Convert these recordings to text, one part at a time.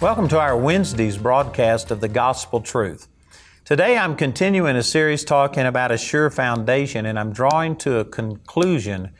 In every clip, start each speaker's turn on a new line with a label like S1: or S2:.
S1: Welcome to our Wednesday's broadcast of the Gospel Truth. Today I'm continuing a series talking about a sure foundation, and I'm drawing to a conclusion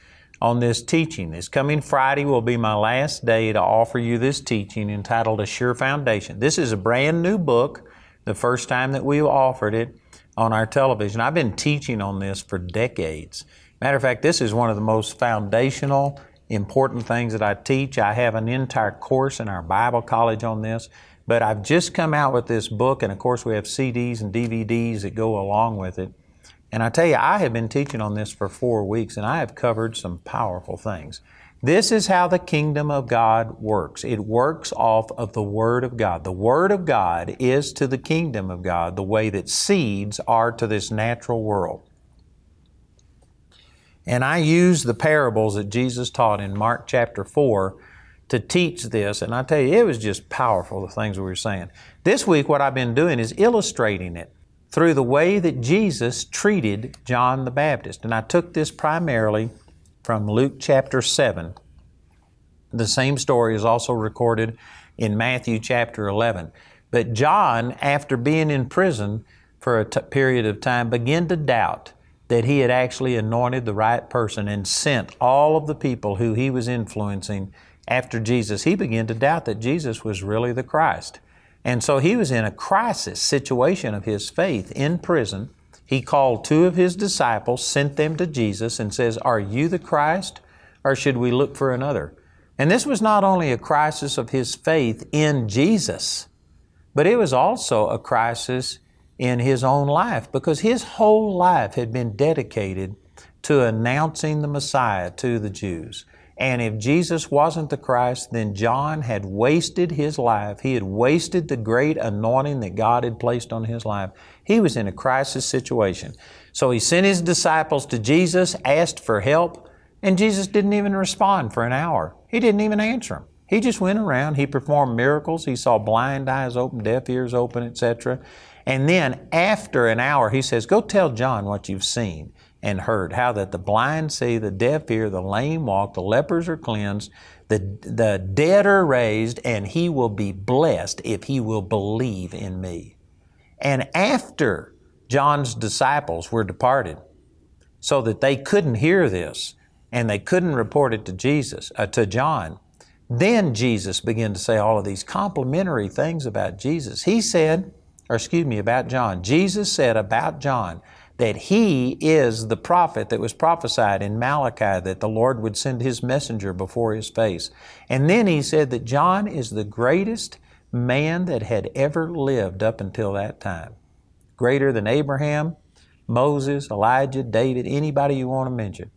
S1: on this teaching. This coming Friday will be my last day to offer you this teaching entitled A Sure Foundation. This is a brand new book, the first time that we've offered it on our television. I've been teaching on this for decades. Matter of fact, this is one of the most foundational important things that I teach. I have an entire course in our Bible college on this, but I've just come out with this book, and of course, we have CDs and DVDs that go along with it. And I tell you, I have been teaching on this for four weeks, and I have covered some powerful things. This is how the kingdom of God works. It works off of the Word of God. The Word of God is to the kingdom of God the way that seeds are to this natural world. And I use the parables that Jesus taught in Mark chapter 4 to teach this. And I tell you, it was just powerful, the things we were saying. This week, what I've been doing is illustrating it through the way that Jesus treated John the Baptist. And I took this primarily from Luke chapter 7. The same story is also recorded in Matthew chapter 11. But John, after being in prison for a t- period of time, began to doubt that he had actually anointed the right person and sent all of the people who he was influencing after Jesus. He began to doubt that Jesus was really the Christ. And so he was in a crisis situation of his faith in prison. He called two of his disciples, sent them to Jesus, and says, Are you the Christ, or should we look for another? And this was not only a crisis of his faith in Jesus, but it was also a crisis in his own life because his whole life had been dedicated to announcing the Messiah to the Jews. And if Jesus wasn't the Christ, then John had wasted his life. He had wasted the great anointing that God had placed on his life. He was in a crisis situation. So he sent his disciples to Jesus, asked for help, and Jesus didn't even respond for an hour. He didn't even answer them. He just went around. He performed miracles. He saw blind eyes open, deaf ears open, etc. And then after an hour, he says, Go tell John what you've seen and heard, how that the blind see, the deaf hear, the lame walk, the lepers are cleansed, the, the dead are raised, and he will be blessed if he will believe in me. And after John's disciples were departed, so that they couldn't hear this and they couldn't report it to Jesus, uh, to John, then Jesus began to say all of these complimentary things about Jesus. He said, or excuse me, about John. Jesus said about John that he is the prophet that was prophesied in Malachi that the Lord would send his messenger before his face. And then he said that John is the greatest man that had ever lived up until that time. Greater than Abraham, Moses, Elijah, David, anybody you want to mention.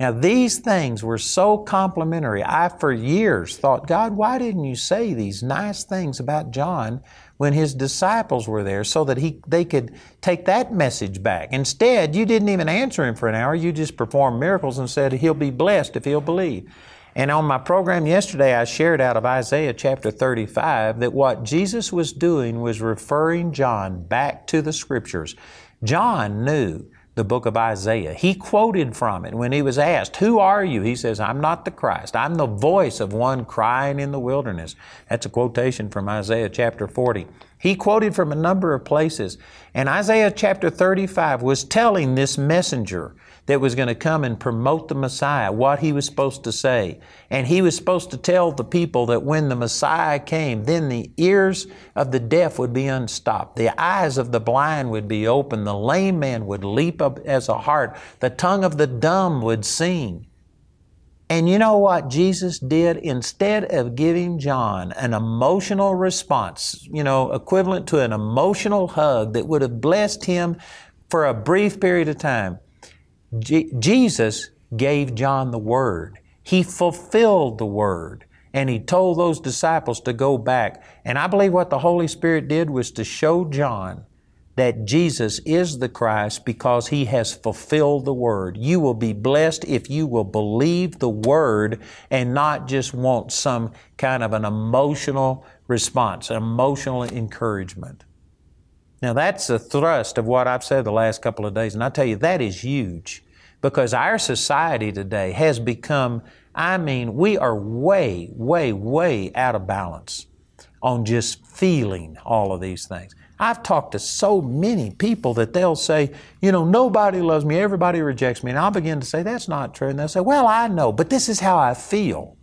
S1: Now, these things were so complimentary. I, for years, thought, God, why didn't you say these nice things about John when his disciples were there so that he, they could take that message back? Instead, you didn't even answer him for an hour. You just performed miracles and said he'll be blessed if he'll believe. And on my program yesterday, I shared out of Isaiah chapter 35 that what Jesus was doing was referring John back to the Scriptures. John knew the book of Isaiah. He quoted from it when he was asked, Who are you? He says, I'm not the Christ. I'm the voice of one crying in the wilderness. That's a quotation from Isaiah chapter 40. He quoted from a number of places. And Isaiah chapter 35 was telling this messenger that was going to come and promote the Messiah, what he was supposed to say. And he was supposed to tell the people that when the Messiah came, then the ears of the deaf would be unstopped, the eyes of the blind would be open, the lame man would leap up as a hart, the tongue of the dumb would sing. And you know what Jesus did? Instead of giving John an emotional response, you know, equivalent to an emotional hug that would have blessed him for a brief period of time, Jesus gave John the Word. He fulfilled the Word. And he told those disciples to go back. And I believe what the Holy Spirit did was to show John that Jesus is the Christ because he has fulfilled the Word. You will be blessed if you will believe the Word and not just want some kind of an emotional response, an emotional encouragement. Now, that's the thrust of what I've said the last couple of days, and I tell you, that is huge because our society today has become, I mean, we are way, way, way out of balance on just feeling all of these things. I've talked to so many people that they'll say, you know, nobody loves me, everybody rejects me. And I'll begin to say, that's not true. And they'll say, well, I know, but this is how I feel.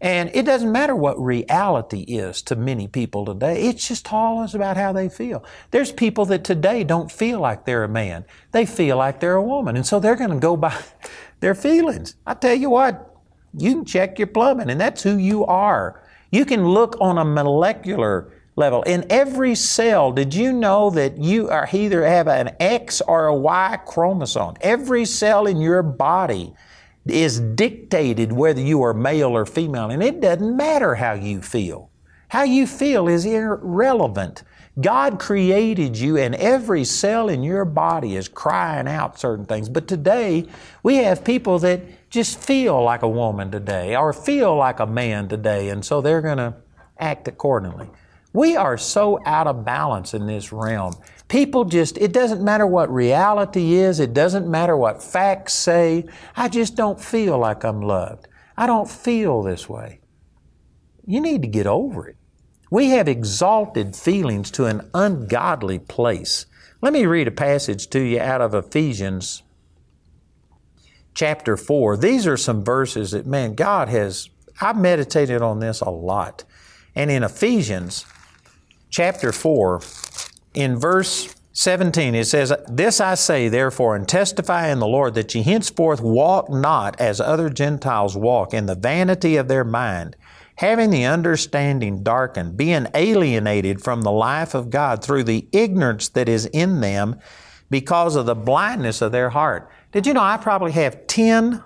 S1: And it doesn't matter what reality is to many people today. It's just all about how they feel. There's people that today don't feel like they're a man. They feel like they're a woman. And so they're going to go by their feelings. I tell you what, you can check your plumbing and that's who you are. You can look on a molecular level. In every cell, did you know that you are either have an X or a Y chromosome? Every cell in your body is dictated whether you are male or female, and it doesn't matter how you feel. How you feel is irrelevant. God created you, and every cell in your body is crying out certain things. But today, we have people that just feel like a woman today or feel like a man today, and so they're going to act accordingly. We are so out of balance in this realm. People just, it doesn't matter what reality is, it doesn't matter what facts say. I just don't feel like I'm loved. I don't feel this way. You need to get over it. We have exalted feelings to an ungodly place. Let me read a passage to you out of Ephesians chapter 4. These are some verses that, man, God has, I've meditated on this a lot. And in Ephesians chapter 4, in verse 17, it says, This I say, therefore, and testify in the Lord, that ye henceforth walk not as other Gentiles walk, in the vanity of their mind, having the understanding darkened, being alienated from the life of God through the ignorance that is in them because of the blindness of their heart. Did you know I probably have 10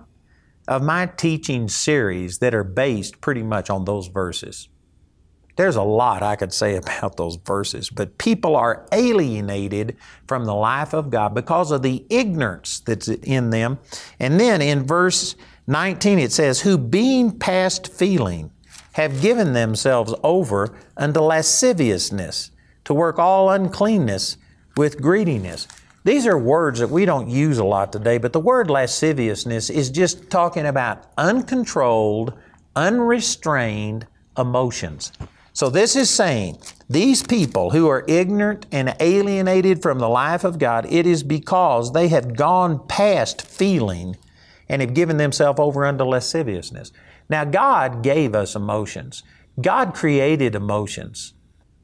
S1: of my teaching series that are based pretty much on those verses? There's a lot I could say about those verses, but people are alienated from the life of God because of the ignorance that's in them. And then in verse 19 it says, Who being past feeling have given themselves over unto lasciviousness, to work all uncleanness with greediness. These are words that we don't use a lot today, but the word lasciviousness is just talking about uncontrolled, unrestrained emotions. So this is saying these people who are ignorant and alienated from the life of God, it is because they have gone past feeling and have given themselves over unto lasciviousness. Now, God gave us emotions. God created emotions.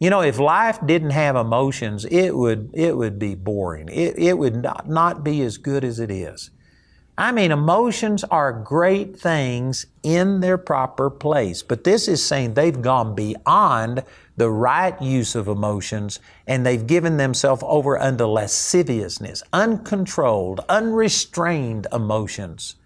S1: You know, if life didn't have emotions, it would, it would be boring. It, it would not, not be as good as it is. I mean, emotions are great things in their proper place, but this is saying they've gone beyond the right use of emotions and they've given themselves over unto lasciviousness, uncontrolled, unrestrained emotions.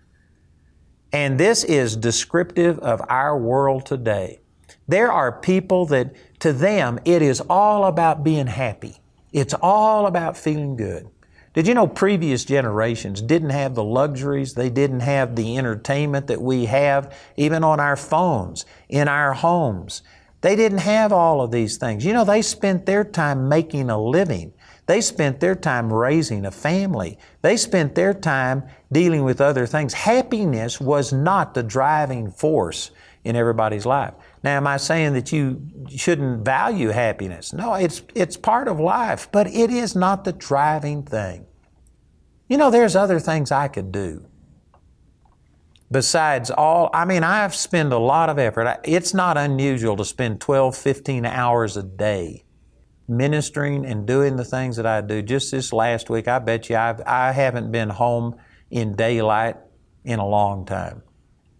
S1: And this is descriptive of our world today. There are people that to them it is all about being happy. It's all about feeling good. Did you know previous generations didn't have the luxuries? They didn't have the entertainment that we have, even on our phones, in our homes. They didn't have all of these things. You know, they spent their time making a living. They spent their time raising a family. They spent their time dealing with other things. Happiness was not the driving force in everybody's life. Now, am I saying that you shouldn't value happiness? No, it's, it's part of life, but it is not the driving thing. You know, there's other things I could do. Besides all, I mean, I've spent a lot of effort. It's not unusual to spend 12, 15 hours a day ministering and doing the things that I do. Just this last week, I bet you I've, I haven't been home in daylight in a long time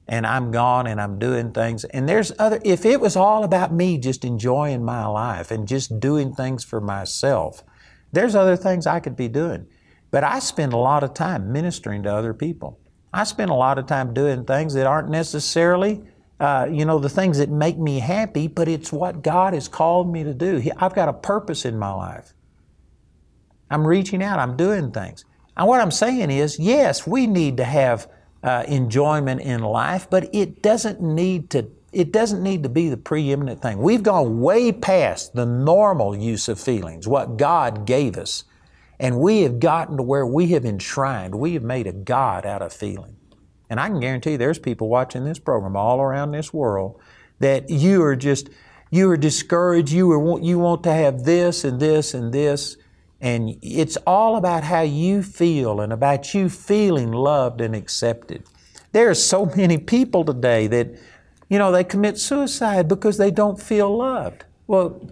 S1: and I'm gone and I'm doing things. And there's other, if it was all about me just enjoying my life and just doing things for myself, there's other things I could be doing. But I spend a lot of time ministering to other people. I spend a lot of time doing things that aren't necessarily uh, you know, the things that make me happy, but it's what God has called me to do. I've got a purpose in my life. I'm reaching out, I'm doing things. And what I'm saying is, yes, we need to have uh, enjoyment in life, but it doesn't need to. It doesn't need to be the preeminent thing. We've gone way past the normal use of feelings, what God gave us. And we have gotten to where we have enshrined, we have made a God out of feeling. And I can guarantee there's people watching this program all around this world that you are just, you are discouraged, you, are, you want to have this and this and this. And it's all about how you feel and about you feeling loved and accepted. There are so many people today that, you know, they commit suicide because they don't feel loved. Well,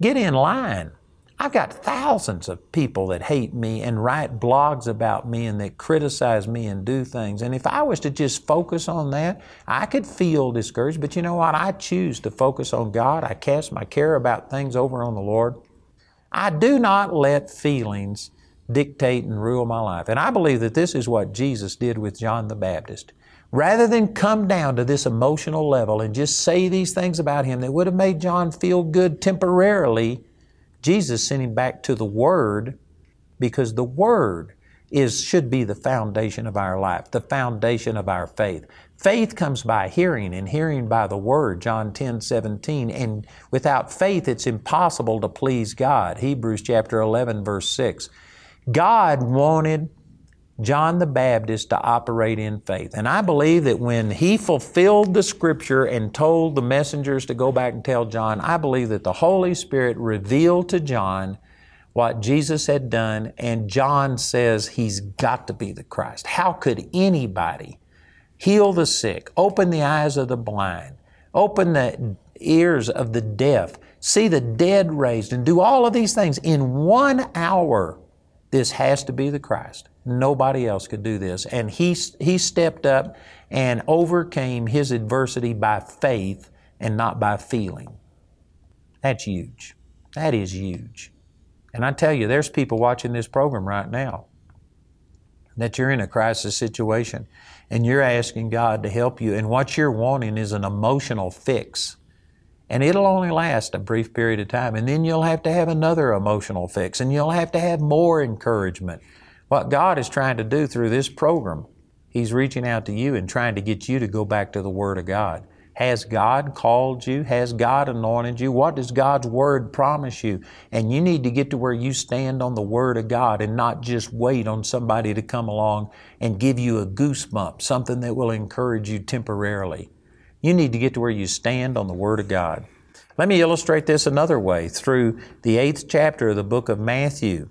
S1: get in line. I've got thousands of people that hate me and write blogs about me and that criticize me and do things. And if I was to just focus on that, I could feel discouraged. But you know what? I choose to focus on God. I cast my care about things over on the Lord. I do not let feelings dictate and rule my life. And I believe that this is what Jesus did with John the Baptist. Rather than come down to this emotional level and just say these things about him that would have made John feel good temporarily, Jesus sent him back to the Word because the Word is, should be the foundation of our life, the foundation of our faith. Faith comes by hearing, and hearing by the Word, John 10 17. And without faith, it's impossible to please God, Hebrews chapter 11, verse 6. God wanted John the Baptist to operate in faith. And I believe that when he fulfilled the scripture and told the messengers to go back and tell John, I believe that the Holy Spirit revealed to John what Jesus had done, and John says he's got to be the Christ. How could anybody heal the sick, open the eyes of the blind, open the ears of the deaf, see the dead raised, and do all of these things in one hour? This has to be the Christ. Nobody else could do this. And he, he stepped up and overcame his adversity by faith and not by feeling. That's huge. That is huge. And I tell you, there's people watching this program right now that you're in a crisis situation and you're asking God to help you, and what you're wanting is an emotional fix. And it'll only last a brief period of time, and then you'll have to have another emotional fix, and you'll have to have more encouragement what God is trying to do through this program, He's reaching out to you and trying to get you to go back to the Word of God. Has God called you? Has God anointed you? What does God's Word promise you? And you need to get to where you stand on the Word of God and not just wait on somebody to come along and give you a goosebump, something that will encourage you temporarily. You need to get to where you stand on the Word of God. Let me illustrate this another way through the eighth chapter of the book of Matthew.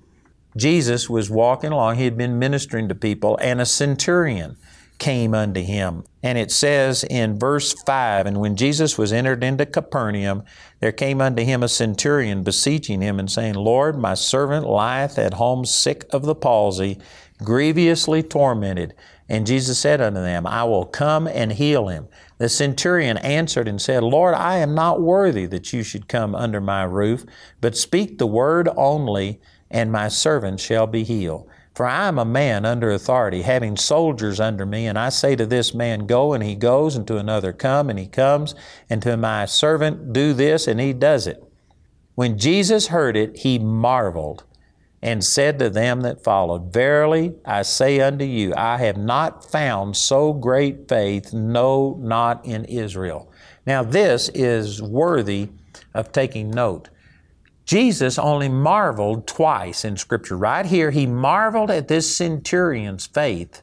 S1: Jesus was walking along, he had been ministering to people, and a centurion came unto him. And it says in verse 5 And when Jesus was entered into Capernaum, there came unto him a centurion beseeching him and saying, Lord, my servant lieth at home sick of the palsy, grievously tormented. And Jesus said unto them, I will come and heal him. The centurion answered and said, Lord, I am not worthy that you should come under my roof, but speak the word only and my servant shall be healed. For I am a man under authority, having soldiers under me, and I say to this man, Go, and he goes, and to another, Come, and he comes, and to my servant, Do this, and he does it. When Jesus heard it, he marveled and said to them that followed, Verily I say unto you, I have not found so great faith, no, not in Israel. Now, this is worthy of taking note. Jesus only marveled twice in Scripture. Right here, he marveled at this centurion's faith,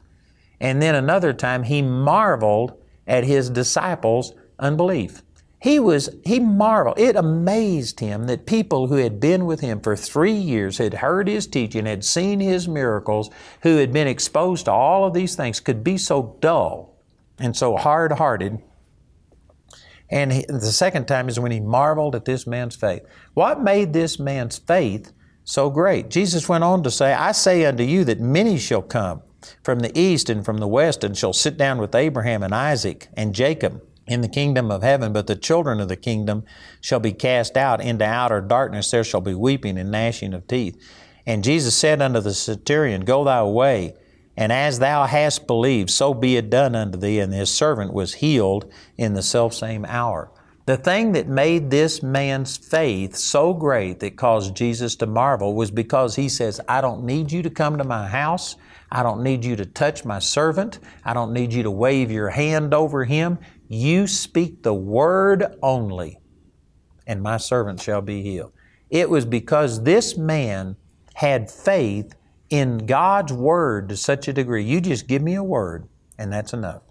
S1: and then another time, he marveled at his disciples' unbelief. He was, he marveled. It amazed him that people who had been with him for three years, had heard his teaching, had seen his miracles, who had been exposed to all of these things, could be so dull and so hard hearted and he, the second time is when he marveled at this man's faith. What made this man's faith so great? Jesus went on to say, I say unto you that many shall come from the east and from the west and shall sit down with Abraham and Isaac and Jacob in the kingdom of heaven, but the children of the kingdom shall be cast out into outer darkness. There shall be weeping and gnashing of teeth. And Jesus said unto the centurion, Go thy way And as thou hast believed, so be it done unto thee. And his servant was healed in the selfsame hour. The thing that made this man's faith so great that caused Jesus to marvel was because he says, I don't need you to come to my house. I don't need you to touch my servant. I don't need you to wave your hand over him. You speak the word only, and my servant shall be healed. It was because this man had faith in God's Word to such a degree. You just give me a word, and that's enough.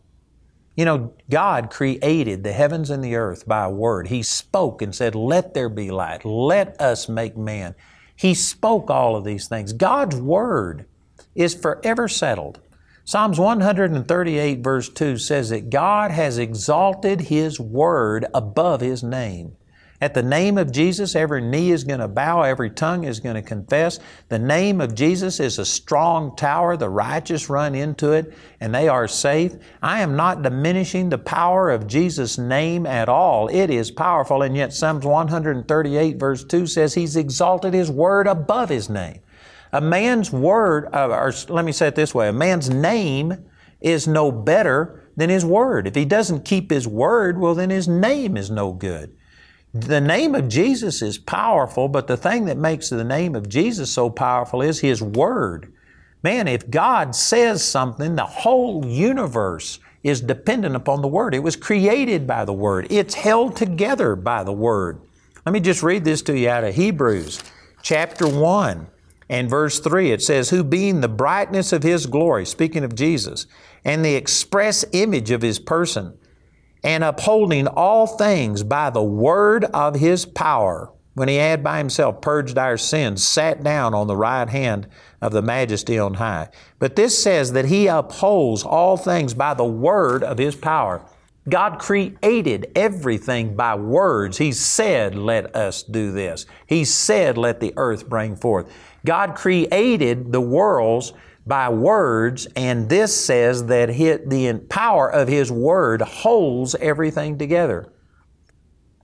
S1: You know, God created the heavens and the earth by a word. He spoke and said, Let there be light. Let us make man. He spoke all of these things. God's Word is forever settled. Psalms 138, verse 2 says that God has exalted His Word above His name. At the name of Jesus, every knee is going to bow, every tongue is going to confess. The name of Jesus is a strong tower. The righteous run into it and they are safe. I am not diminishing the power of Jesus' name at all. It is powerful, and yet Psalms 138, verse 2 says He's exalted His word above His name. A man's word, uh, or let me say it this way a man's name is no better than his word. If he doesn't keep his word, well, then his name is no good. The name of Jesus is powerful, but the thing that makes the name of Jesus so powerful is His Word. Man, if God says something, the whole universe is dependent upon the Word. It was created by the Word, it's held together by the Word. Let me just read this to you out of Hebrews chapter 1 and verse 3. It says, Who being the brightness of His glory, speaking of Jesus, and the express image of His person, and upholding all things by the word of his power, when he had by himself purged our sins, sat down on the right hand of the majesty on high. But this says that he upholds all things by the word of his power. God created everything by words. He said, Let us do this. He said, Let the earth bring forth. God created the worlds by words, and this says that the power of His Word holds everything together.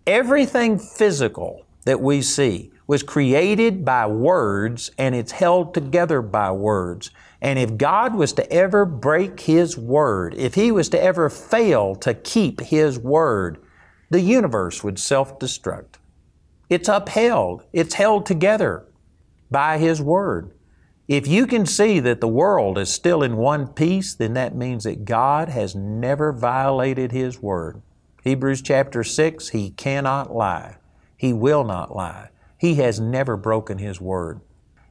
S1: Everything physical that we see was created by words and it's held together by words. And if God was to ever break His Word, if He was to ever fail to keep His Word, the universe would self destruct. It's upheld, it's held together by His Word. If you can see that the world is still in one piece, then that means that God has never violated His Word. Hebrews chapter 6, He cannot lie. He will not lie. He has never broken His Word.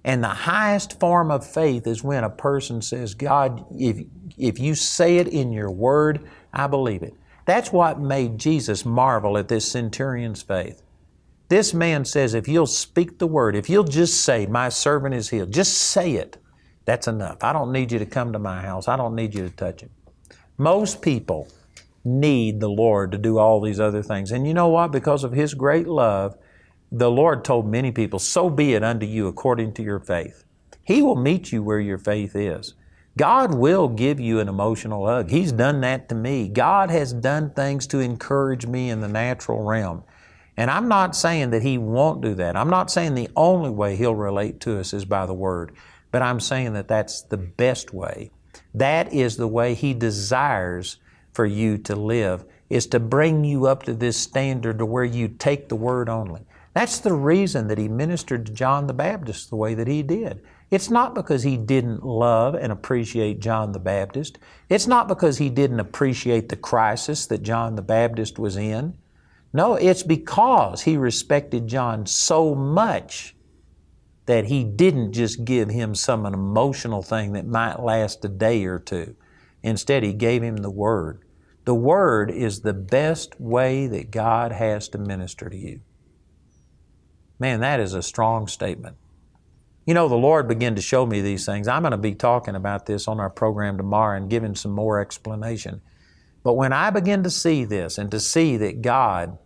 S1: And the highest form of faith is when a person says, God, if, if you say it in your Word, I believe it. That's what made Jesus marvel at this centurion's faith. This man says, if you'll speak the word, if you'll just say, My servant is healed, just say it, that's enough. I don't need you to come to my house. I don't need you to touch him. Most people need the Lord to do all these other things. And you know what? Because of His great love, the Lord told many people, So be it unto you according to your faith. He will meet you where your faith is. God will give you an emotional hug. He's done that to me. God has done things to encourage me in the natural realm. And I'm not saying that He won't do that. I'm not saying the only way He'll relate to us is by the Word, but I'm saying that that's the best way. That is the way He desires for you to live, is to bring you up to this standard to where you take the Word only. That's the reason that He ministered to John the Baptist the way that He did. It's not because he didn't love and appreciate John the Baptist. It's not because he didn't appreciate the crisis that John the Baptist was in. No, it's because he respected John so much that he didn't just give him some an emotional thing that might last a day or two. Instead, he gave him the Word. The Word is the best way that God has to minister to you. Man, that is a strong statement. You know, the Lord began to show me these things. I'm going to be talking about this on our program tomorrow and giving some more explanation. But when I begin to see this and to see that God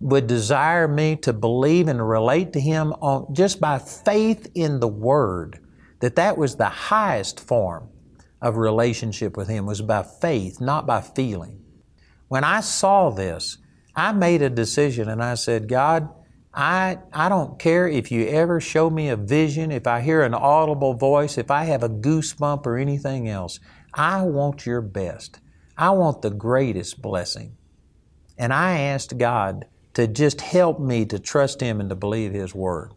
S1: would desire me to believe and relate to Him on, just by faith in the Word, that that was the highest form of relationship with Him, was by faith, not by feeling. When I saw this, I made a decision and I said, God, I, I don't care if you ever show me a vision, if I hear an audible voice, if I have a goosebump or anything else. I want your best. I want the greatest blessing. And I asked God to just help me to trust Him and to believe His Word.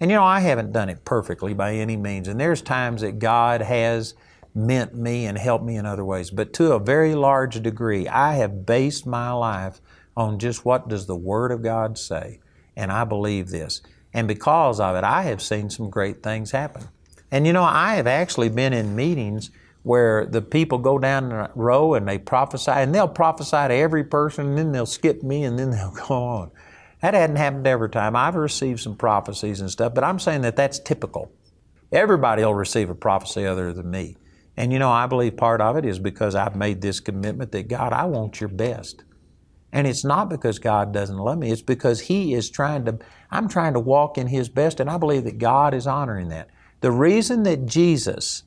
S1: And you know, I haven't done it perfectly by any means, and there's times that God has meant me and helped me in other ways. But to a very large degree, I have based my life on just what does the Word of God say. And I believe this. And because of it, I have seen some great things happen. And you know, I have actually been in meetings where the people go down in a row and they prophesy, and they'll prophesy to every person, and then they'll skip me, and then they'll go on. That hadn't happened every time. I've received some prophecies and stuff, but I'm saying that that's typical. Everybody will receive a prophecy other than me. And you know, I believe part of it is because I've made this commitment that God, I want your best. And it's not because God doesn't love me, it's because He is trying to, I'm trying to walk in His best, and I believe that God is honoring that. The reason that Jesus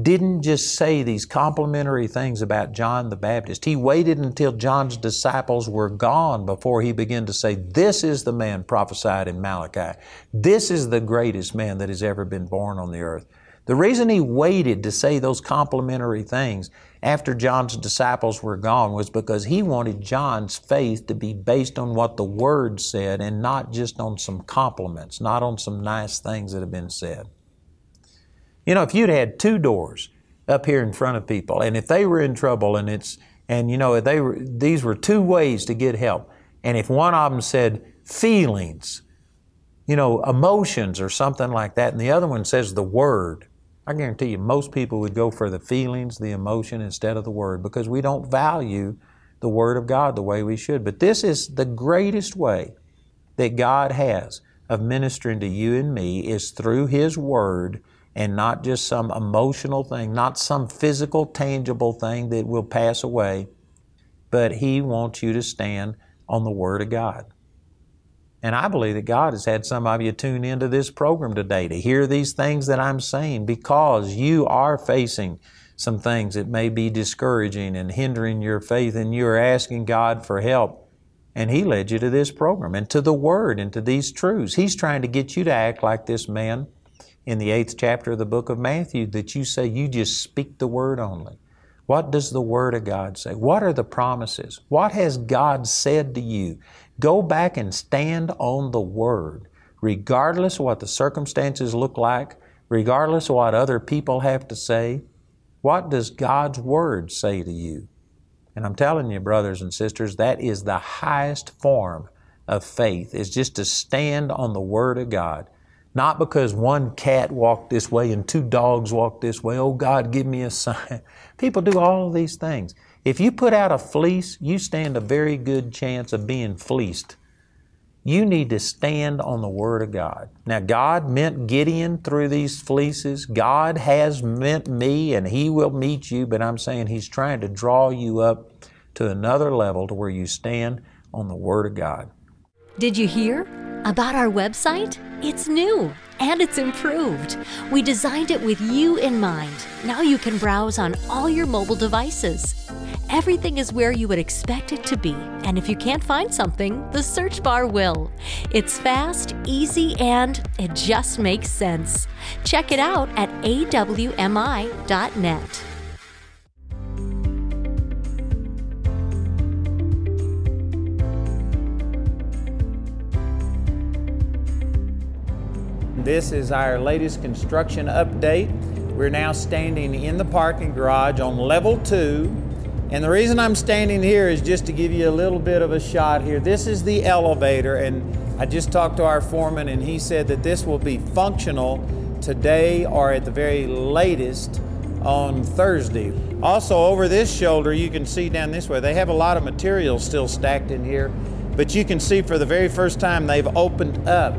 S1: didn't just say these complimentary things about John the Baptist, He waited until John's disciples were gone before He began to say, This is the man prophesied in Malachi. This is the greatest man that has ever been born on the earth. The reason he waited to say those complimentary things after John's disciples were gone was because he wanted John's faith to be based on what the Word said and not just on some compliments, not on some nice things that have been said. You know, if you'd had two doors up here in front of people, and if they were in trouble, and it's and you know they were these were two ways to get help, and if one of them said feelings, you know, emotions or something like that, and the other one says the Word, I guarantee you, most people would go for the feelings, the emotion instead of the Word because we don't value the Word of God the way we should. But this is the greatest way that God has of ministering to you and me is through His Word and not just some emotional thing, not some physical, tangible thing that will pass away, but He wants you to stand on the Word of God. And I believe that God has had some of you tune into this program today to hear these things that I'm saying because you are facing some things that may be discouraging and hindering your faith, and you're asking God for help. And He led you to this program and to the Word and to these truths. He's trying to get you to act like this man in the eighth chapter of the book of Matthew that you say you just speak the Word only. What does the Word of God say? What are the promises? What has God said to you? Go back and stand on the Word, regardless what the circumstances look like, regardless what other people have to say. What does God's Word say to you? And I'm telling you, brothers and sisters, that is the highest form of faith, is just to stand on the Word of God. Not because one cat walked this way and two dogs walked this way. Oh, God, give me a sign. People do all of these things. If you put out a fleece, you stand a very good chance of being fleeced. You need to stand on the Word of God. Now, God meant Gideon through these fleeces. God has meant me, and He will meet you, but I'm saying He's trying to draw you up to another level to where you stand on the Word of God.
S2: Did you hear? About our website? It's new and it's improved. We designed it with you in mind. Now you can browse on all your mobile devices. Everything is where you would expect it to be, and if you can't find something, the search bar will. It's fast, easy, and it just makes sense. Check it out at awmi.net.
S1: This is our latest construction update. We're now standing in the parking garage on level two. And the reason I'm standing here is just to give you a little bit of a shot here. This is the elevator, and I just talked to our foreman, and he said that this will be functional today or at the very latest on Thursday. Also, over this shoulder, you can see down this way, they have a lot of material still stacked in here, but you can see for the very first time they've opened up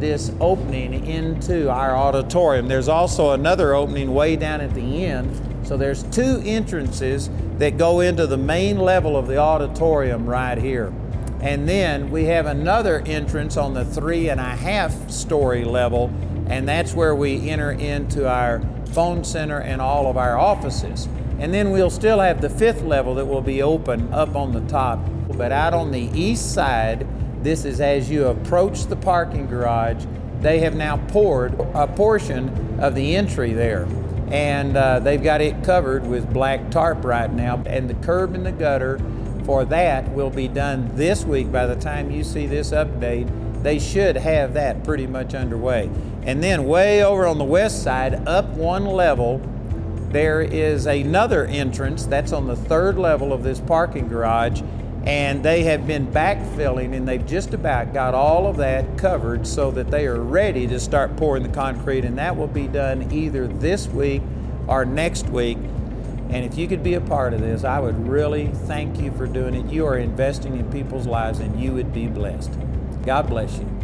S1: this opening into our auditorium. There's also another opening way down at the end. So there's two entrances that go into the main level of the auditorium right here. And then we have another entrance on the three and a half story level, and that's where we enter into our phone center and all of our offices. And then we'll still have the fifth level that will be open up on the top. But out on the east side, This is as you approach the parking garage. They have now poured a portion of the entry there. And uh, they've got it covered with black tarp right now. And the curb and the gutter for that will be done this week. By the time you see this update, they should have that pretty much underway. And then, way over on the west side, up one level, there is another entrance that's on the third level of this parking garage and they have been backfilling and they've just about got all of that covered so that they are ready to start pouring the concrete. And that will be done either this week or next week. And if you could be a part of this i would really thank you for doing it. You are investing in people's lives and you would be blessed. God bless you.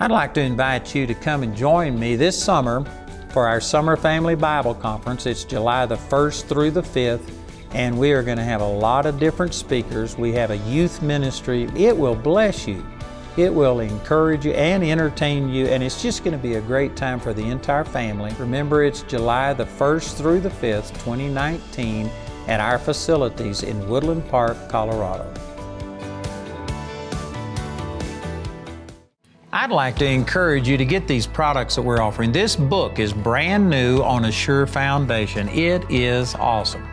S1: I'd like to invite you to come and join me this summer for our Summer Family Bible Conference. It's July the 1st through the 5th, and we are going to have a lot of different speakers. We have a youth ministry. It will bless you. It will encourage you and entertain you, and it's just going to be a great time for the entire family. Remember, it's July the 1st through the 5th, 2019, at our facilities in Woodland Park, Colorado. I'd like to encourage you to get these products that we're offering. This book is brand new on a sure foundation. It is awesome.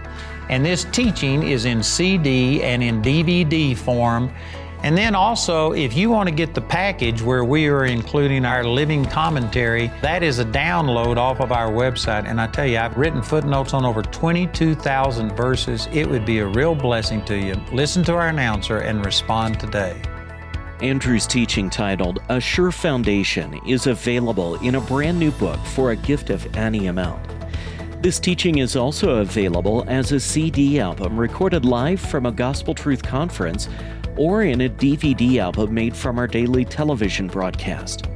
S1: And this teaching is in CD and in DVD form. And then also, if you want to get the package where we are including our living commentary, that is a download off of our website. And I tell you, I've written footnotes on over 22,000 verses. It would be a real blessing to you. Listen to our announcer and respond today.
S3: Andrew's teaching titled A Sure Foundation is available in a brand new book for a gift of any amount. This teaching is also available as a CD album recorded live from a Gospel Truth conference or in a DVD album made from our daily television broadcast.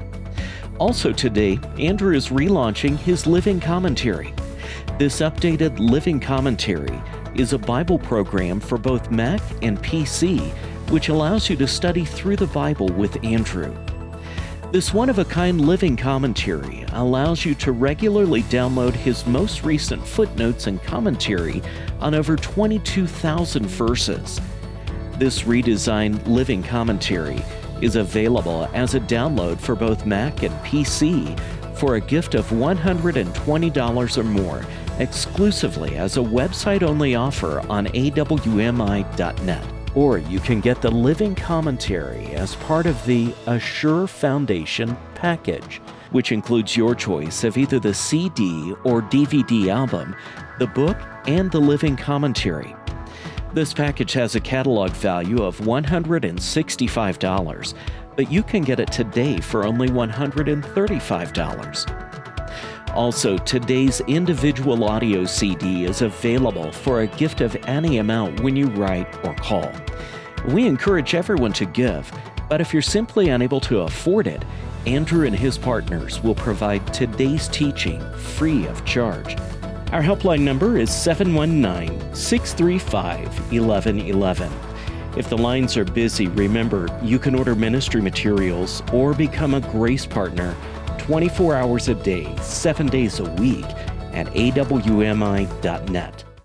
S3: Also, today, Andrew is relaunching his Living Commentary. This updated Living Commentary is a Bible program for both Mac and PC which allows you to study through the Bible with Andrew. This one of a kind living commentary allows you to regularly download his most recent footnotes and commentary on over 22,000 verses. This redesigned living commentary is available as a download for both Mac and PC for a gift of $120 or more exclusively as a website only offer on awmi.net or you can get the living commentary as part of the A Sure Foundation package, which includes your choice of either the CD or DVD album, the book, and the living commentary. This package has a catalog value of $165, but you can get it today for only $135. Also, today's individual audio CD is available for a gift of any amount when you write or call. We encourage everyone to give, but if you're simply unable to afford it, Andrew and his partners will provide today's teaching free of charge. Our helpline number is 719 635 1111. If the lines are busy, remember you can order ministry materials or become a grace partner 24 hours a day, 7 days a week at awmi.net.